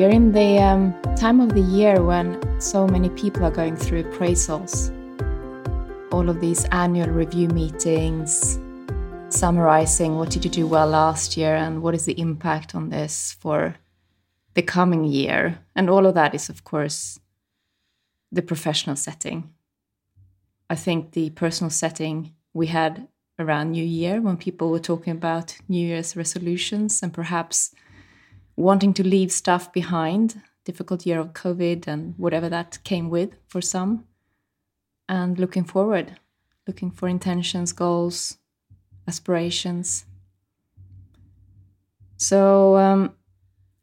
We are in the um, time of the year when so many people are going through appraisals. All of these annual review meetings, summarizing what did you do well last year and what is the impact on this for the coming year. And all of that is, of course, the professional setting. I think the personal setting we had around New Year when people were talking about New Year's resolutions and perhaps wanting to leave stuff behind, difficult year of COVID and whatever that came with for some, and looking forward, looking for intentions, goals, aspirations. So um,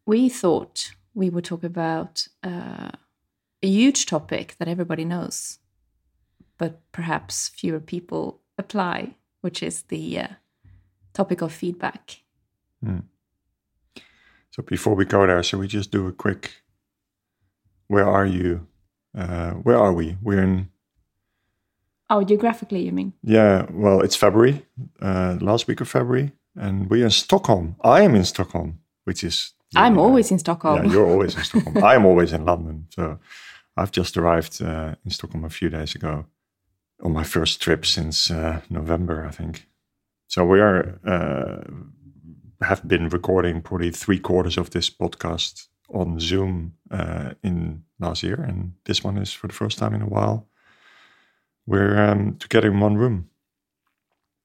we thought we would talk about uh, a huge topic that everybody knows, but perhaps fewer people apply, which is the uh, topic of feedback. Mm. So before we go there, should we just do a quick? Where are you? Uh, where are we? We're in. Oh, geographically, you mean? Yeah. Well, it's February, uh, last week of February, and we're in Stockholm. I am in Stockholm, which is. I'm always in Stockholm. Yeah, you're always in Stockholm. I'm always in London. So, I've just arrived uh, in Stockholm a few days ago, on my first trip since uh, November, I think. So we are uh, have been recording probably three quarters of this podcast on Zoom uh, in last year, and this one is for the first time in a while. We're um, together in one room,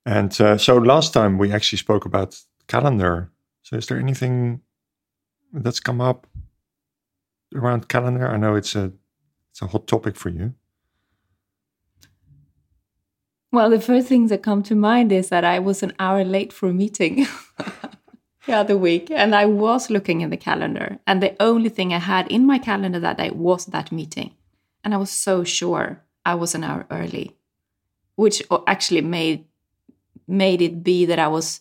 and uh, so last time we actually spoke about calendar. So, is there anything that's come up around calendar? I know it's a it's a hot topic for you. Well, the first things that come to mind is that I was an hour late for a meeting. the other week and I was looking in the calendar and the only thing I had in my calendar that day was that meeting. And I was so sure I was an hour early, which uh, actually made made it be that I was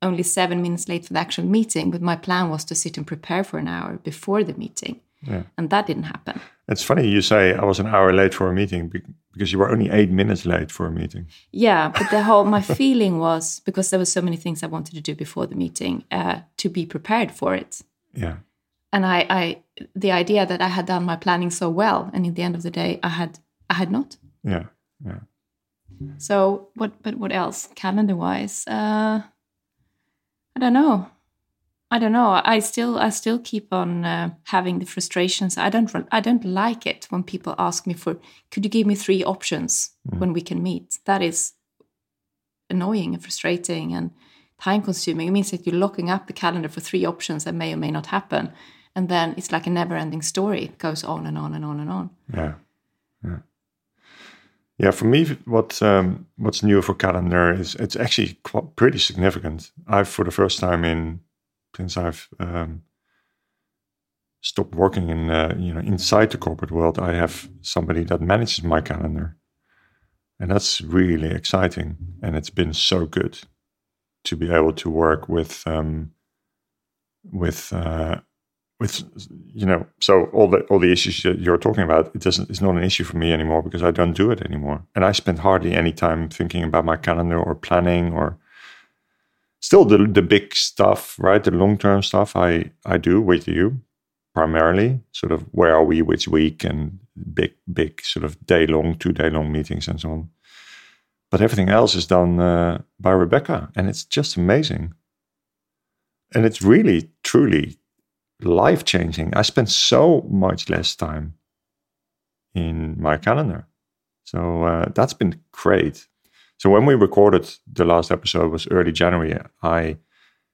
only seven minutes late for the actual meeting, but my plan was to sit and prepare for an hour before the meeting. Yeah. And that didn't happen. It's funny you say I was an hour late for a meeting because you were only eight minutes late for a meeting. Yeah, but the whole my feeling was because there were so many things I wanted to do before the meeting uh, to be prepared for it. Yeah. And I, I, the idea that I had done my planning so well, and in the end of the day, I had, I had not. Yeah, yeah. So what? But what else? Calendar wise, uh, I don't know. I don't know. I still I still keep on uh, having the frustrations. I don't I don't like it when people ask me for could you give me three options mm. when we can meet. That is annoying and frustrating and time consuming. It means that you're locking up the calendar for three options that may or may not happen, and then it's like a never ending story. It goes on and on and on and on. Yeah, yeah, yeah. For me, what um, what's new for calendar is it's actually quite, pretty significant. I've for the first time in since I've um, stopped working in uh, you know inside the corporate world, I have somebody that manages my calendar, and that's really exciting. And it's been so good to be able to work with um, with uh, with you know so all the all the issues that you're talking about it doesn't it's not an issue for me anymore because I don't do it anymore and I spend hardly any time thinking about my calendar or planning or still the the big stuff, right? The long term stuff I I do with you primarily. Sort of where are we, which week, and big big sort of day long, two day long meetings and so on. But everything else is done uh, by Rebecca, and it's just amazing. And it's really truly life changing. I spend so much less time in my calendar. So uh, that's been great. So when we recorded the last episode was early January. I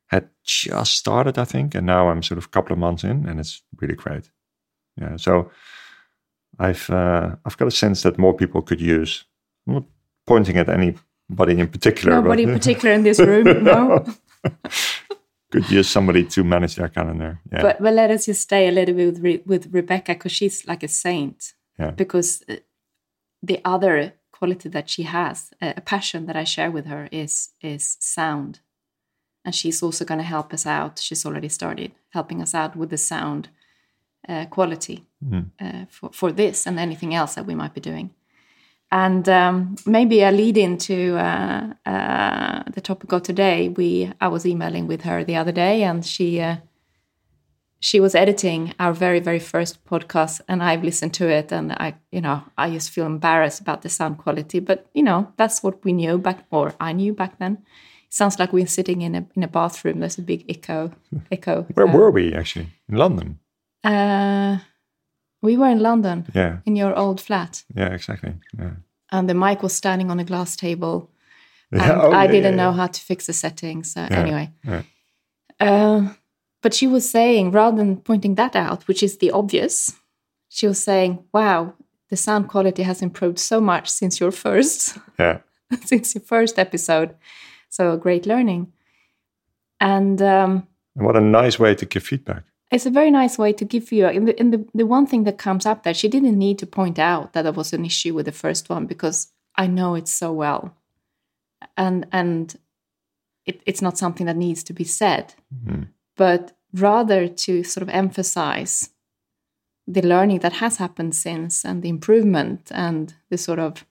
had just started, I think, and now I'm sort of a couple of months in, and it's really great. Yeah. So I've uh, I've got a sense that more people could use. I'm not pointing at anybody in particular. Nobody but, in particular in this room. no. could use somebody to manage their calendar. Yeah. But but let us just stay a little bit with, with Rebecca because she's like a saint. Yeah. Because the other quality that she has, a passion that I share with her is is sound. And she's also going to help us out. She's already started helping us out with the sound uh, quality mm. uh, for, for this and anything else that we might be doing. And um, maybe a lead into uh, uh, the topic of today. We I was emailing with her the other day, and she uh, she was editing our very very first podcast and i've listened to it and i you know i just feel embarrassed about the sound quality but you know that's what we knew back or i knew back then it sounds like we're sitting in a in a bathroom there's a big echo echo Where uh, were we actually? In London. uh, we were in london Yeah. in your old flat Yeah. Exactly. Yeah. and the mic was standing on a glass table and Yeah, oh, i yeah, didn't yeah, know how to fix the settings so Yeah, anyway. Uh, but she was saying, rather than pointing that out, which is the obvious, she was saying, "Wow, the sound quality has improved so much since your first, Yeah. since your first episode. So great learning." And um, And what a nice way to give feedback. it's a very nice way to give you. And, the, and the, the one thing that comes up that she didn't need to point out that there was an issue with the first one because I know it so well, and and it, it's not something that needs to be said, Mhm. but rather to sort of emphasize the learning that has happened since and the improvement and the sort of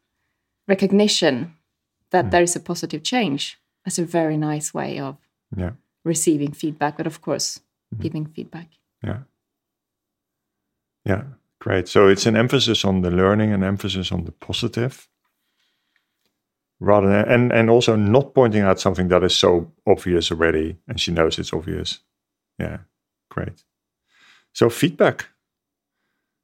recognition that hmm. there is a positive change. That's a very nice way of Yeah. receiving feedback, but of course, mm-hmm. giving feedback. Yeah. Yeah. Great. So it's an emphasis on the learning, an emphasis on the positive, rather than and and also not pointing out something that is so obvious already, and she knows it's obvious. Yeah. Great. So feedback.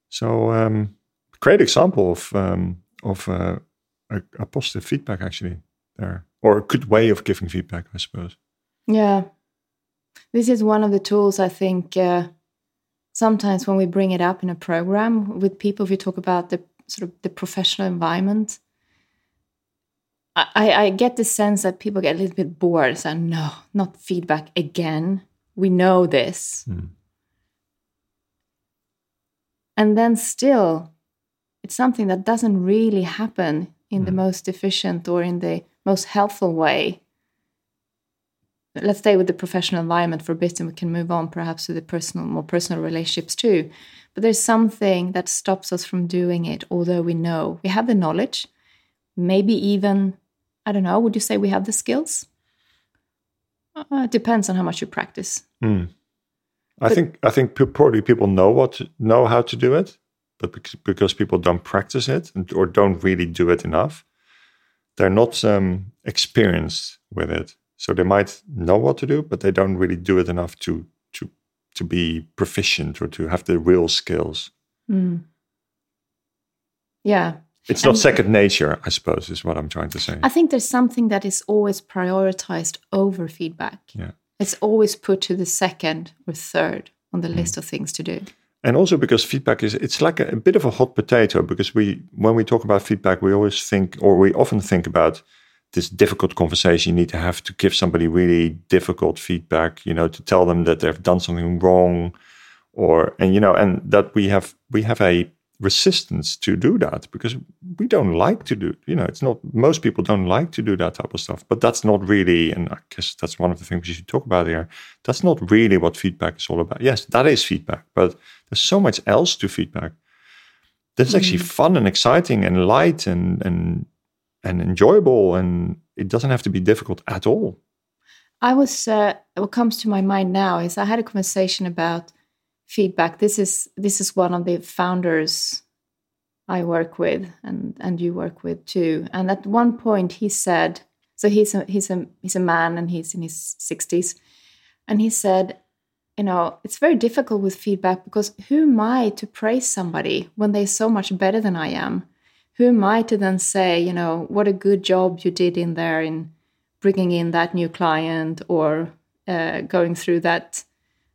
So um, great example of um, of uh, a, a positive feedback actually there, or a good way of giving feedback, I suppose. Yeah. This is one of the tools I think uh, sometimes when we bring it up in a program with people, if we talk about the sort of the professional environment. I, I get the sense that people get a little bit bored and no, not feedback again. We know this. Hmm. And then still, it's something that doesn't really happen in the hmm. most efficient or in the most helpful way. Let's stay with the professional environment for a bit and we can move on perhaps to the personal more personal relationships too. But there's something that stops us from doing it although we know. We have the knowledge. Maybe even i don't know would you say we have the skills uh, it depends on how much you practice I think I think probably people know what to, know how to do it, but because people don't practice it or don't really do it enough, they're not um, experienced with it. So they might know what to do, but they don't really do it enough to to to be proficient or to have the real skills. yeah It's not second nature, I suppose, is what I'm trying to say. i think there's something that is always prioritized over feedback Yeah. it's always put to the second or third on the mm. list of things to do and also because feedback is it's like a, a bit of a hot potato because we when we talk about feedback we always think or we often think about this difficult conversation you need to have to give somebody really difficult feedback you know to tell them that they've done something wrong or and you know and that we have we have a resistance to do that because we don't like to do you know it's not most people don't like to do that type of stuff but that's not really and i guess that's one of the things we should talk about here that's not really what feedback is all about. Yes that is feedback but there's so much else to feedback. That's actually fun and exciting and light and and and enjoyable and it doesn't have to be difficult at all. I was uh, what comes to my mind now is I had a conversation about feedback. This is this is one of the founders I work with and and you work with too. And at one point he said, so he's a he's a he's a man and he's in his sixties, and he said, you know, it's very difficult with feedback because who am I to praise somebody when they're so much better than I am? Who am I to then say, you know, what a good job you did in there in bringing in that new client or uh, going through that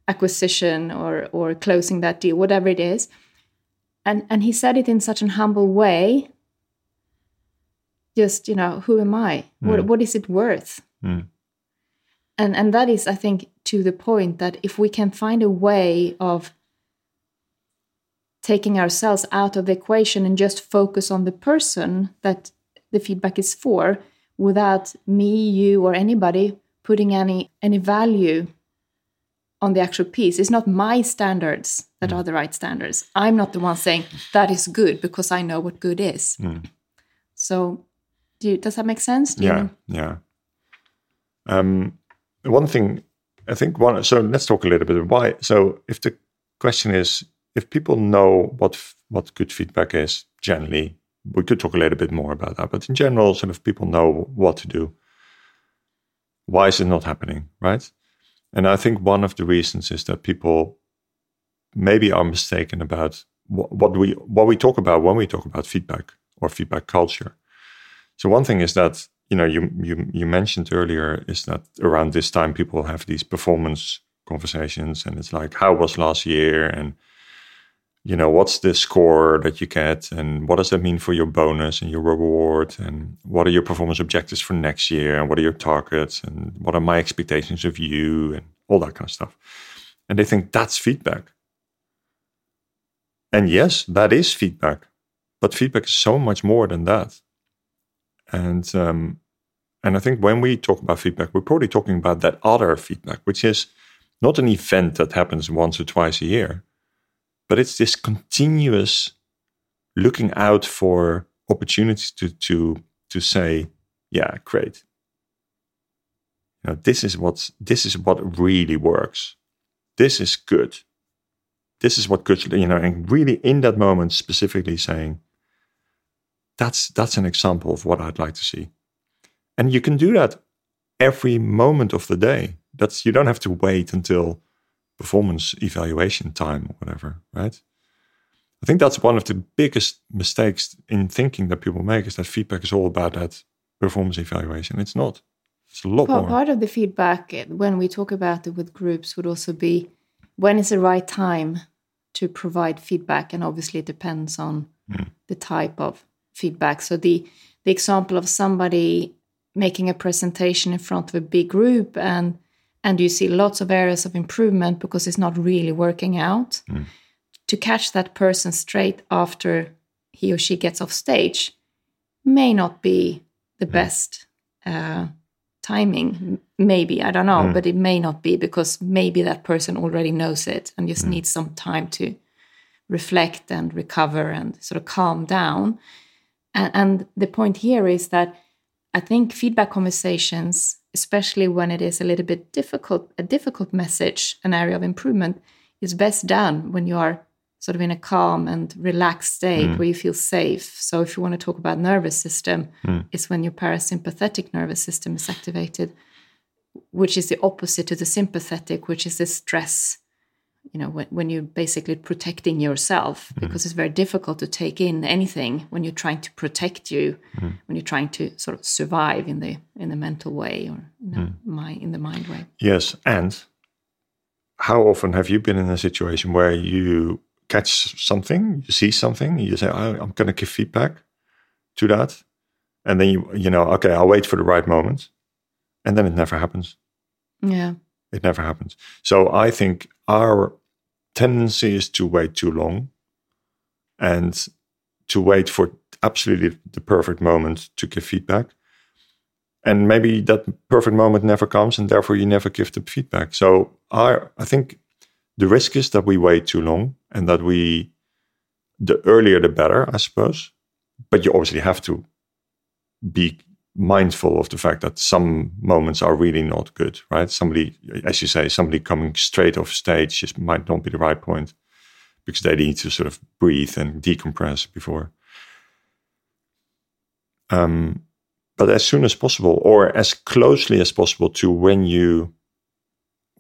acquisition or or closing that deal, whatever it is. And and he said it in such an humble way. Just you know, who am I? What what is it worth? Mm. And and that is, I think, to the point that if we can find a way of taking ourselves out of the equation and just focus on the person that the feedback is for without me you or anybody putting any any value on the actual piece. It's not my standards that are the right standards. I'm not the one saying that is good because i know what good is. So do you, does that make sense Do you yeah yeah. Um one thing i think one so let's talk a little bit of why. So if the question is if people know what what good feedback is generally, we could talk a little bit more about that. But in general, sort of people know what to do. Why is it not happening, right? And I think one of the reasons is that people maybe are mistaken about what we what we talk about when we talk about feedback or feedback culture. So one thing is that you know you you you mentioned earlier is that around this time people have these performance conversations and it's like how was last year and you know what's the score that you get and what does that mean for your bonus and your reward and what are your performance objectives for next year and what are your targets and what are my expectations of you and all that kind of stuff. And they think that's feedback. And yes that is feedback but feedback is so much more than that. And um, and i think when we talk about feedback we're probably talking about that other feedback which is not an event that happens once or twice a year but it's this continuous looking out for opportunities to to to say, yeah, great. Know, this is what this is what really works. This is good. This is what good, you know, and really in that moment specifically saying, that's that's an example of what I'd like to see. And you can do that every moment of the day. That's you don't have to wait until performance evaluation time or whatever, right? I think that's one of the biggest mistakes in thinking that people make is that feedback is all about that performance evaluation. It's not. It's a lot part, more. Part of the feedback when we talk about it with groups would also be when is the right time to provide feedback, and obviously it depends on mm. the type of feedback. So the the example of somebody making a presentation in front of a big group and and you see lots of areas of improvement because it's not really working out mm. to catch that person straight after he or she gets off stage may not be the mm. best uh, timing maybe i don't know mm. but it may not be because maybe that person already knows it and just hmm. needs some time to reflect and recover and sort of calm down and, and the point here is that i think feedback conversations especially when it is a little bit difficult, a difficult message, an area of improvement, is best done when you are sort of in a calm and relaxed state mm. where you feel safe. So if you want to talk about nervous system, mm. it's when your parasympathetic nervous system is activated, which is the opposite to the sympathetic, which is the stress you know when, when you're basically protecting yourself mm. because it's very difficult to take in anything when you're trying to protect you mm. when you're trying to sort of survive in the in the mental way or in the, mm. mind, in the mind way yes and how often have you been in a situation where you catch something you see something you say oh, i'm going to give feedback to that and then you you know okay i'll wait for the right moment and then it never happens yeah it never happens. So I think our tendency is to wait too long and to wait for absolutely the perfect moment to give feedback. And maybe that perfect moment never comes, and therefore you never give the feedback. So our, I think the risk is that we wait too long and that we, the earlier the better, I suppose. But you obviously have to be mindful of the fact that some moments are really not good, right? Somebody, as you say, somebody coming straight off stage just might not be the right point because they need to sort of breathe and decompress before. Um, but as soon as possible, or as closely as possible to when you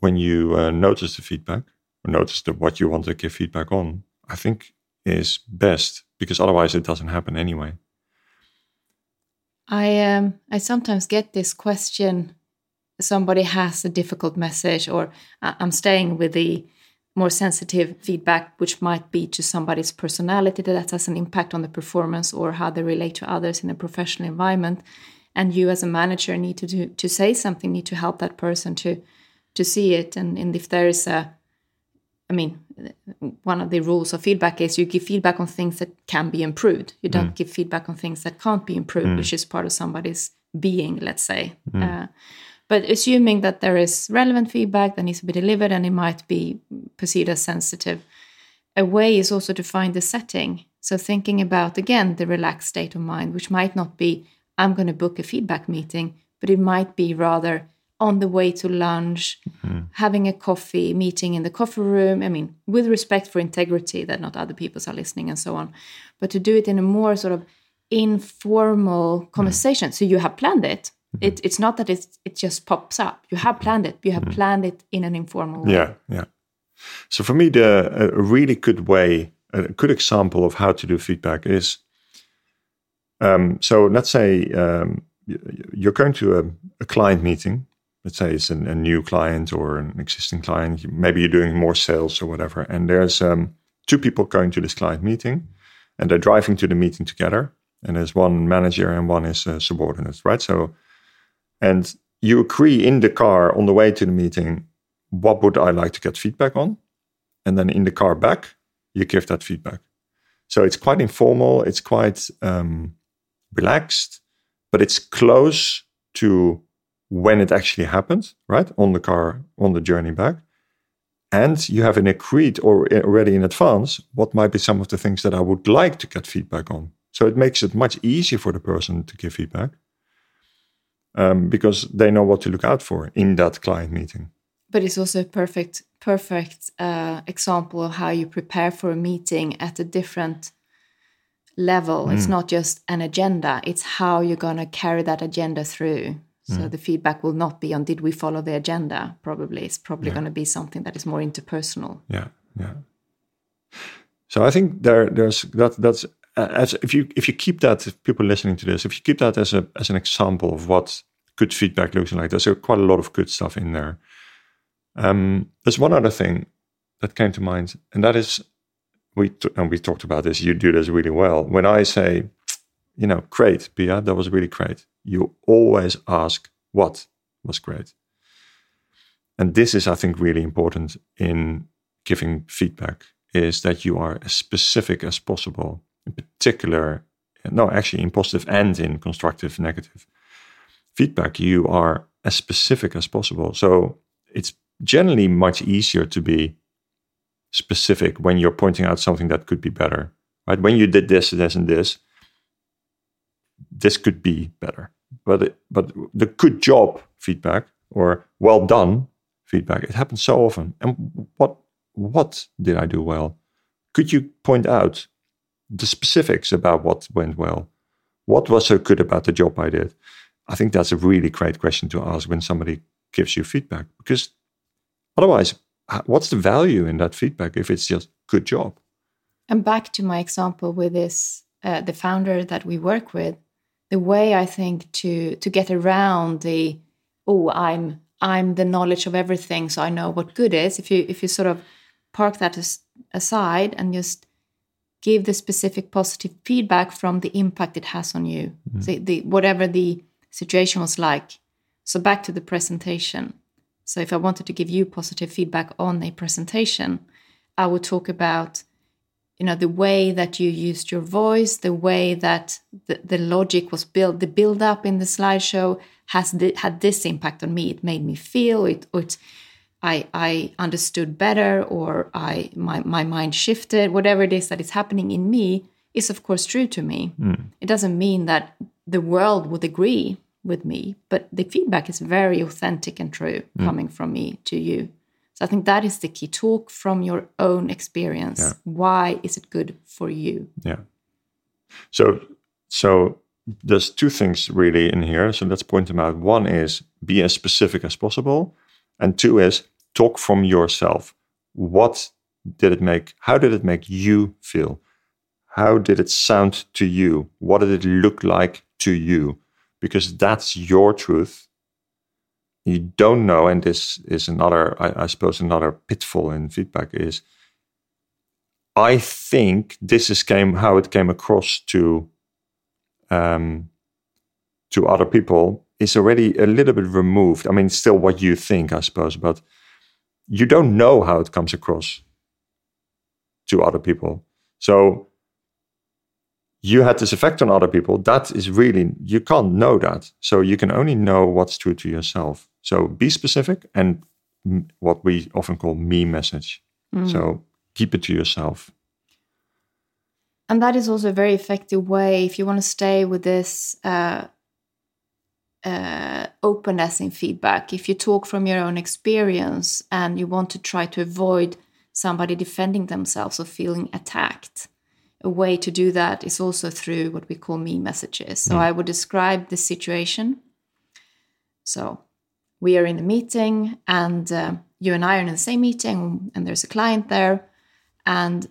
when you uh, notice the feedback or notice the, what you want to give feedback on, I think is best because otherwise it doesn't happen anyway. I um I sometimes get this question somebody has a difficult message or I'm staying with the more sensitive feedback which might be to somebody's personality that has an impact on the performance or how they relate to others in a professional environment. And you as a manager need to do, to say something need to help that person to to see it. And, and if there is a I mean, one of the rules of feedback is you give feedback on things that can be improved. You don't mm. give feedback on things that can't be improved, mm. which is part of somebody's being, let's say. Mm. Uh, but assuming that there is relevant feedback that needs to be delivered and it might be perceived as sensitive, a way is also to find the setting. So, thinking about again the relaxed state of mind, which might not be, I'm going to book a feedback meeting, but it might be rather, on the way to lunch, having a coffee, meeting in the coffee room. I mean, with respect for integrity that not other people are listening and so on, but to do it in a more sort of informal conversation. So you have planned it. It, it's not that it's, it just pops up. You have planned it. You have planned it in an informal way. Yeah, yeah. So for me, the a really good way, a good example of how to do feedback is. Um, so let's say um, you're going to a, a client meeting. Let's say it's an, a new client or an existing client. Maybe you're doing more sales or whatever. And there's um, two people going to this client meeting, and they're driving to the meeting together. And there's one manager and one is a subordinate, right? So, and you agree in the car on the way to the meeting what would I like to get feedback on? And then in the car back, you give that feedback. So it's quite informal, it's quite um, relaxed, but it's close to when it actually happened, right? On the car, on the journey back. And you have an agreed or already in advance what might be some of the things that I would like to get feedback on. So it makes it much easier for the person to give feedback um, because they know what to look out for in that client meeting but it's also a perfect perfect uh, example of how you prepare for a meeting at a different level it's not just an agenda it's how you're going to carry that agenda through so the feedback will not be on did we follow the agenda probably. It's probably going to be something that is more interpersonal. Yeah yeah. So i think there there's that that's uh, as if you if you keep that if people listening to this if you keep that as a as an example of what good feedback looks like there's quite a lot of good stuff in there. Um, there's one other thing that came to mind and that is we t- and we talked about this you do this really well. When i say you know great pia that was really great you always ask what was great? And this is i think really important in giving feedback is that you are as specific as possible in particular no actually in positive and in constructive negative. Feedback you are as specific as possible. So it's generally much easier to be specific when you're pointing out something that could be better right? When you did this this and this this could be better but but the good job feedback or well done feedback it happens so often. And what what did i do well? Could you point out the specifics about what went well? What was so good about the job i did? I think that's a really great question to ask when somebody gives you feedback because otherwise what's the value in that feedback if it's just good job? And back to my example with this uh, the founder that we work with the way i think to to get around the oh i'm i'm the knowledge of everything so i know what good is. If you if you sort of park that as, aside and just give the specific positive feedback from the impact it has on you mm-hmm. the, the whatever the situation was like. So back to the presentation. So if i wanted to give you positive feedback on a presentation i would talk about you know the way that you used your voice the way that the, the logic was built the build up in the slideshow has th- had this impact on me it made me feel it, it I, I understood better or I my, my mind shifted whatever it is that is happening in me is of course true to me mm. it doesn't mean that the world would agree with me but the feedback is very authentic and true mm. coming from me to you so I think that is the key. Talk from your own experience. Yeah. Why is it good for you? Yeah. So so there's two things really in here. So let's point them out. One is be as specific as possible, and two is talk from yourself. What did it make? How did it make you feel? How did it sound to you? What did it look like to you? Because that's your truth you don't know, and this is another, I, I, suppose, another pitfall in feedback is. I think this is came how it came across to um, to other people is already a little bit removed. I mean, still what you think, I suppose, but you don't know how it comes across to other people. So you had this effect on other people. That is really you can't know that. So you can only know what's true to yourself. So be specific and what we often call me message. Mm. So keep it to yourself. And that is also a very effective way if you want to stay with this uh, uh, openness in feedback. If you talk from your own experience and you want to try to avoid somebody defending themselves or feeling attacked, a way to do that is also through what we call me messages. So mm. I would describe the situation. So we are in a meeting, and uh, you and I are in the same meeting, and there's a client there, and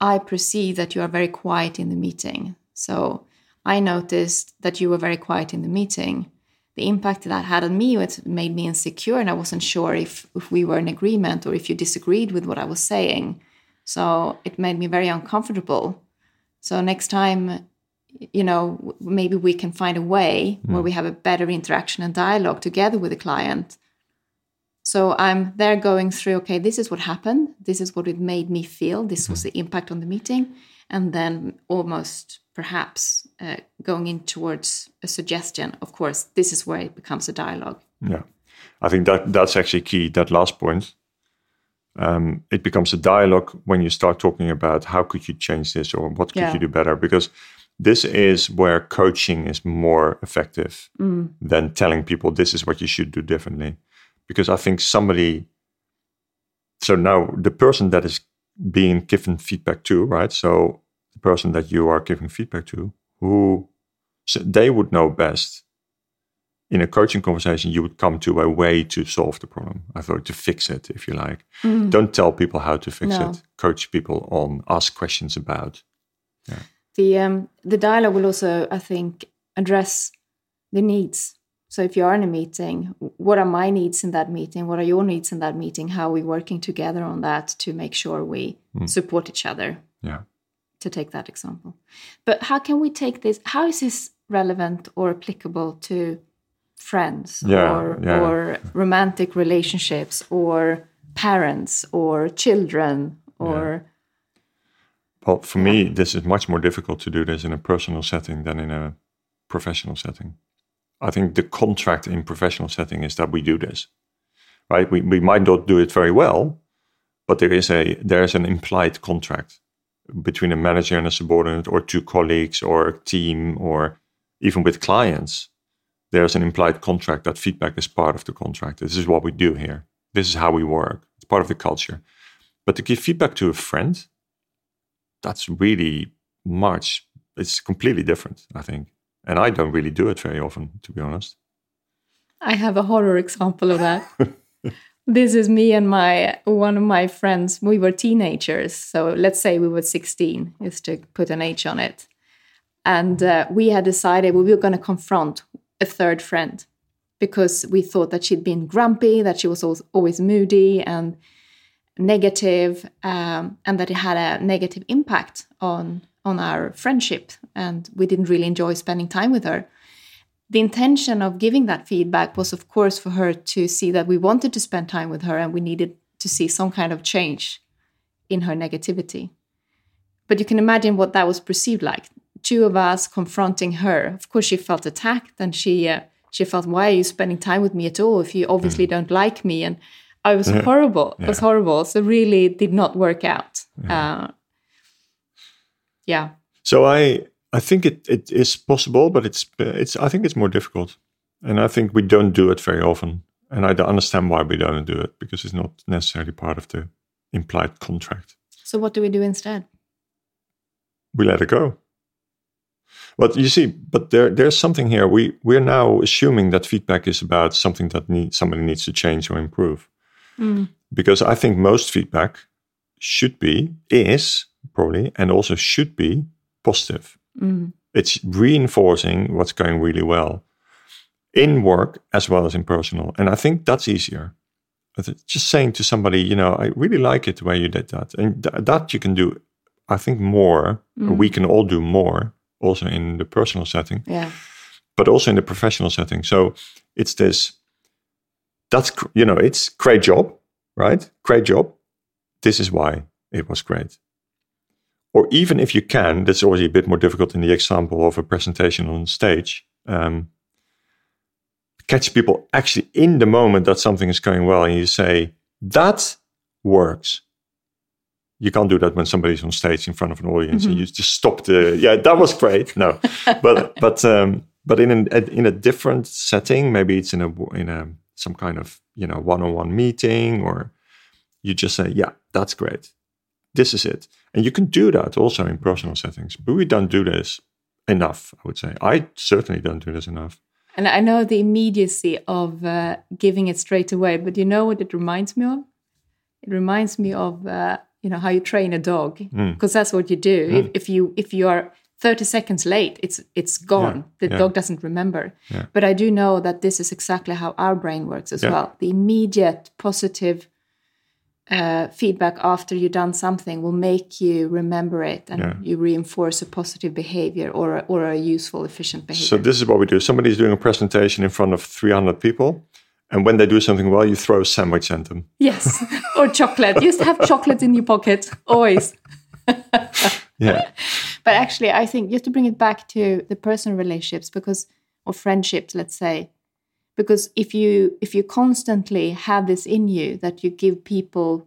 I perceive that you are very quiet in the meeting. So I noticed that you were very quiet in the meeting. The impact that had on me it made me insecure, and I wasn't sure if, if we were in agreement or if you disagreed with what I was saying. So it made me very uncomfortable. So next time, you know, maybe we can find a way mm. where we have a better interaction and dialogue together with the client. So I'm there going through, okay, this is what happened. This is what it made me feel. This was the impact on the meeting. And then almost perhaps uh, going in towards a suggestion. Of course, this is where it becomes a dialogue. Yeah. I think that that's actually key, that last point um, it becomes a dialogue when you start talking about how could you change this or what could yeah. you do better because this is where coaching is more effective mm. than telling people this is what you should do differently because i think somebody so now the person that is being given feedback to right so the person that you are giving feedback to who so they would know best in a coaching conversation, you would come to a way to solve the problem. I thought to fix it, if you like. Mm. Don't tell people how to fix no. it. Coach people on, ask questions about. Yeah. The um, the dialogue will also, I think, address the needs. So if you are in a meeting, what are my needs in that meeting? What are your needs in that meeting? How are we working together on that to make sure we mm. support each other? Yeah. To take that example. But how can we take this? How is this relevant or applicable to friends yeah, or yeah. or romantic relationships or parents or children or yeah. Well for me this is much more difficult to do this in a personal setting than in a professional setting i think the contract in professional setting is that we do this right we, we might not do it very well but there is a there's an implied contract between a manager and a subordinate or two colleagues or a team or even with clients there's an implied contract that feedback is part of the contract. This is what we do here. This is how we work. It's part of the culture. But to give feedback to a friend, that's really much. It's completely different, I think. And I don't really do it very often, to be honest. I have a horror example of that. this is me and my one of my friends. We were teenagers, so let's say we were 16, just to put an age on it. And uh, we had decided we were going to confront a third friend because we thought that she'd been grumpy, that she was always moody and negative, um, and that it had a negative impact on on our friendship, and we didn't really enjoy spending time with her. The intention of giving that feedback was, of course, for her to see that we wanted to spend time with her and we needed to see some kind of change in her negativity. But you can imagine what that was perceived like two of us confronting her. Of course, she felt attacked, and she uh, she felt, "Why are you spending time with me at all if you obviously mm. don't like me?" And I was horrible. Yeah. It was horrible. So really, did not work out. Yeah. Uh, yeah. So I I think it, it is possible, but it's it's I think it's more difficult, and I think we don't do it very often. And I don't understand why we don't do it because it's not necessarily part of the implied contract. So what do we do instead? We let it go. But you see, but there there's something here. We we're now assuming that feedback is about something that need, somebody needs to change or improve. Mm. Because I think most feedback should be, is probably, and also should be positive. Mm. It's reinforcing what's going really well in work as well as in personal. And I think that's easier. Just saying to somebody, you know, I really like it the way you did that. And th- that you can do, I think, more, mm. we can all do more also in the personal setting, yeah, but also in the professional setting. So it's this. That's you know, it's great job, right? Great job. This is why it was great. Or even if you can, that's always a bit more difficult in the example of a presentation on stage. Um, catch people actually in the moment that something is going well, and you say that works you can't do that when somebody's on stage in front of an audience mm-hmm. and you just stop the yeah that was great no but but um but in a, in a different setting. Maybe it's in a in a some kind of you know one-on-one meeting, or you just say, "Yeah, that's great. This is it," and you can do that also in personal settings. But we don't do this enough. I would say I certainly don't do this enough. And I know the immediacy of uh, giving it straight away, but you know what it reminds me of? It reminds me of uh, you know how you train a dog because Mm. that's what you do. If, if you if you are 30 seconds late, it's it's gone. Yeah, The yeah. dog doesn't remember. Yeah. But I do know that this is exactly how our brain works as well. The immediate positive uh, feedback after you've done something will make you remember it and you reinforce a positive behavior or a, or a useful, efficient behavior. So this is what we do. Somebody's doing a presentation in front of 300 people, and when they do something well, you throw a sandwich at them. Yes, or chocolate. You just have chocolate in your pocket always. Yeah, But actually, I think just to bring it back to the personal relationships, because or friendships, let's say, because if you if you constantly have this in you that you give people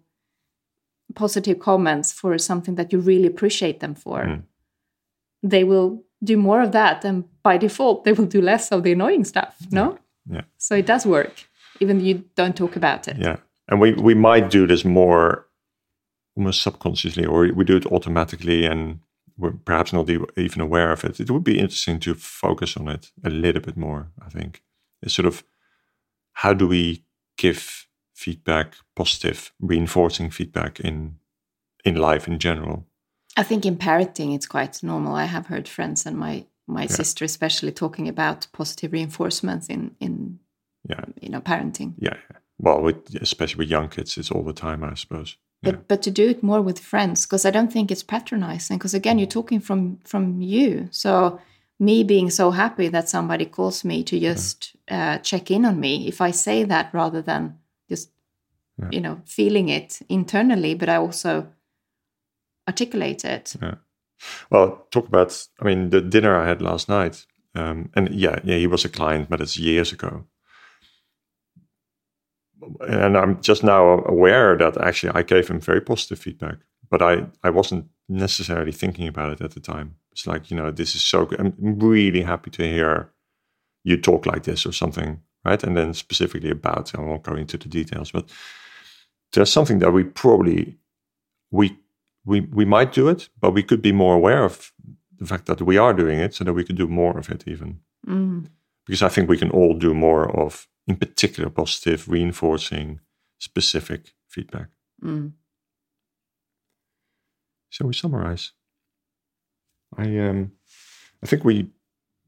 positive comments for something that you really appreciate them for, Mm. they will do more of that, and by default, they will do less of the annoying stuff. No, yeah, so it does work, even though you don't talk about it. yeah. And we we might do this more almost subconsciously, or we do it automatically, and we're perhaps not even aware of it. It would be interesting to focus on it a little bit more. I think it's sort of how do we give feedback, positive, reinforcing feedback in in life in general. I think in parenting it's quite normal. I have heard friends and my my sister especially talking about positive reinforcements in in Yeah, you know parenting. yeah. yeah. Well, with, especially with young kids, it's all the time, I suppose. Yeah. But but to do it more with friends because I don't think it's patronizing because again you're talking from from you. So me being so happy that somebody calls me to just uh, check in on me if I say that rather than just Yeah. you know feeling it internally, but I also articulate it. Yeah. Well, talk about. I mean, the dinner I had last night, um, and yeah, yeah, he was a client, but it's years ago. And I'm just now aware that actually I gave him very positive feedback, but I I wasn't necessarily thinking about it at the time. It's like you know, this is so good. I'm really happy to hear you talk like this or something, right? And then specifically about, I won't go into the details, but there's something that we probably we we we might do it, but we could be more aware of the fact that we are doing it, so that we could do more of it even. Mm. Because I think we can all do more of, in particular, positive, reinforcing, specific feedback. Mm. Shall we summarize? I um, I think we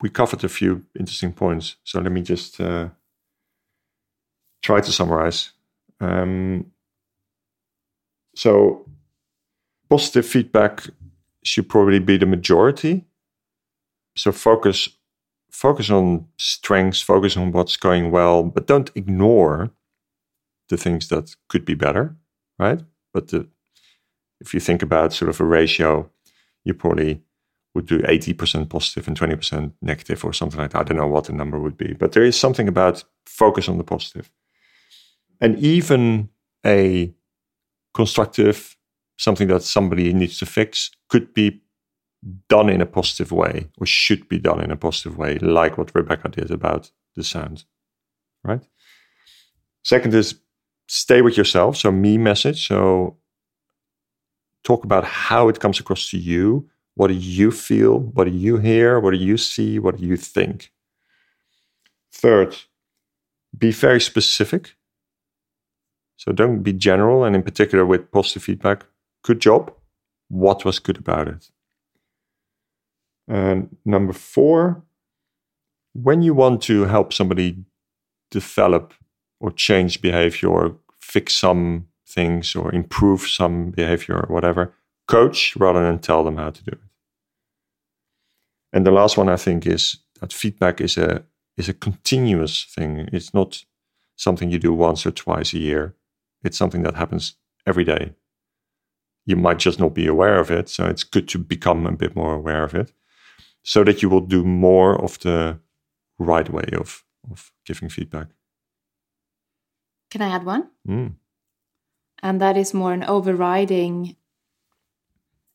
we covered a few interesting points. So let me just uh, try to summarize. Um, so positive feedback should probably be the majority. So focus focus on strengths, focus on what's going well, but don't ignore the things that could be better, right? But the, if you think about sort of a ratio, you probably would do 80% positive and 20% negative or something like that. I don't know what the number would be, but there is something about focus on the positive. And even a constructive, something that somebody needs to fix, could be done in a positive way or should be done in a positive way, like what Rebecca did about the sound, right? Second is stay with yourself. So, me message. So, talk about how it comes across to you. What do you feel? What do you hear? What do you see? What do you think? Third, be very specific. So don't be general, and in particular with positive feedback. Good job. What was good about it? And number four, when you want to help somebody develop or change behavior or fix some things or improve some behavior or whatever, coach rather than tell them how to do it. And the last one I think is that feedback is a is a continuous thing. It's not something you do once or twice a year. It's something that happens every day. You might just not be aware of it, so it's good to become a bit more aware of it, so that you will do more of the right way of of giving feedback. Can I add one? Mm. And that is more an overriding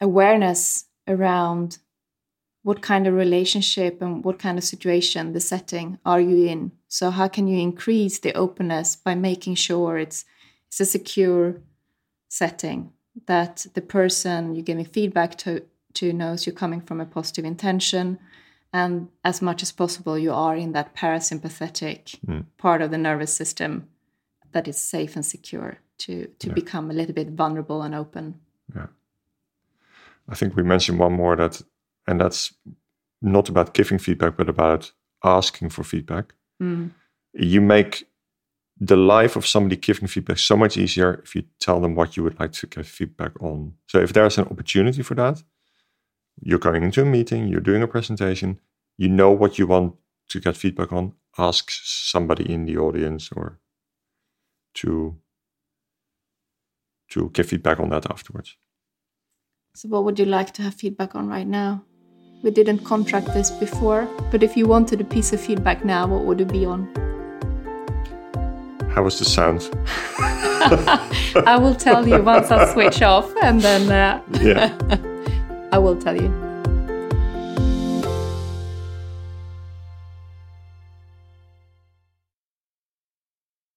awareness around what kind of relationship and what kind of situation the setting are you in so how can you increase the openness by making sure it's it's a secure setting that the person you're giving feedback to to knows you're coming from a positive intention and as much as possible you are in that parasympathetic mm. part of the nervous system that is safe and secure to to yeah. become a little bit vulnerable and open yeah i think we mentioned one more that and that's not about giving feedback but about asking for feedback mm. you make the life of somebody giving feedback so much easier if you tell them what you would like to give feedback on so if there's an opportunity for that you're going into a meeting, you're doing a presentation, you know what you want to get feedback on, ask somebody in the audience or to to give feedback on that afterwards. So what would you like to have feedback on right now? We didn't contract this before, but if you wanted a piece of feedback now, what would it be on? How was the sound? I will tell you once I switch off and then uh, yeah. I will tell you.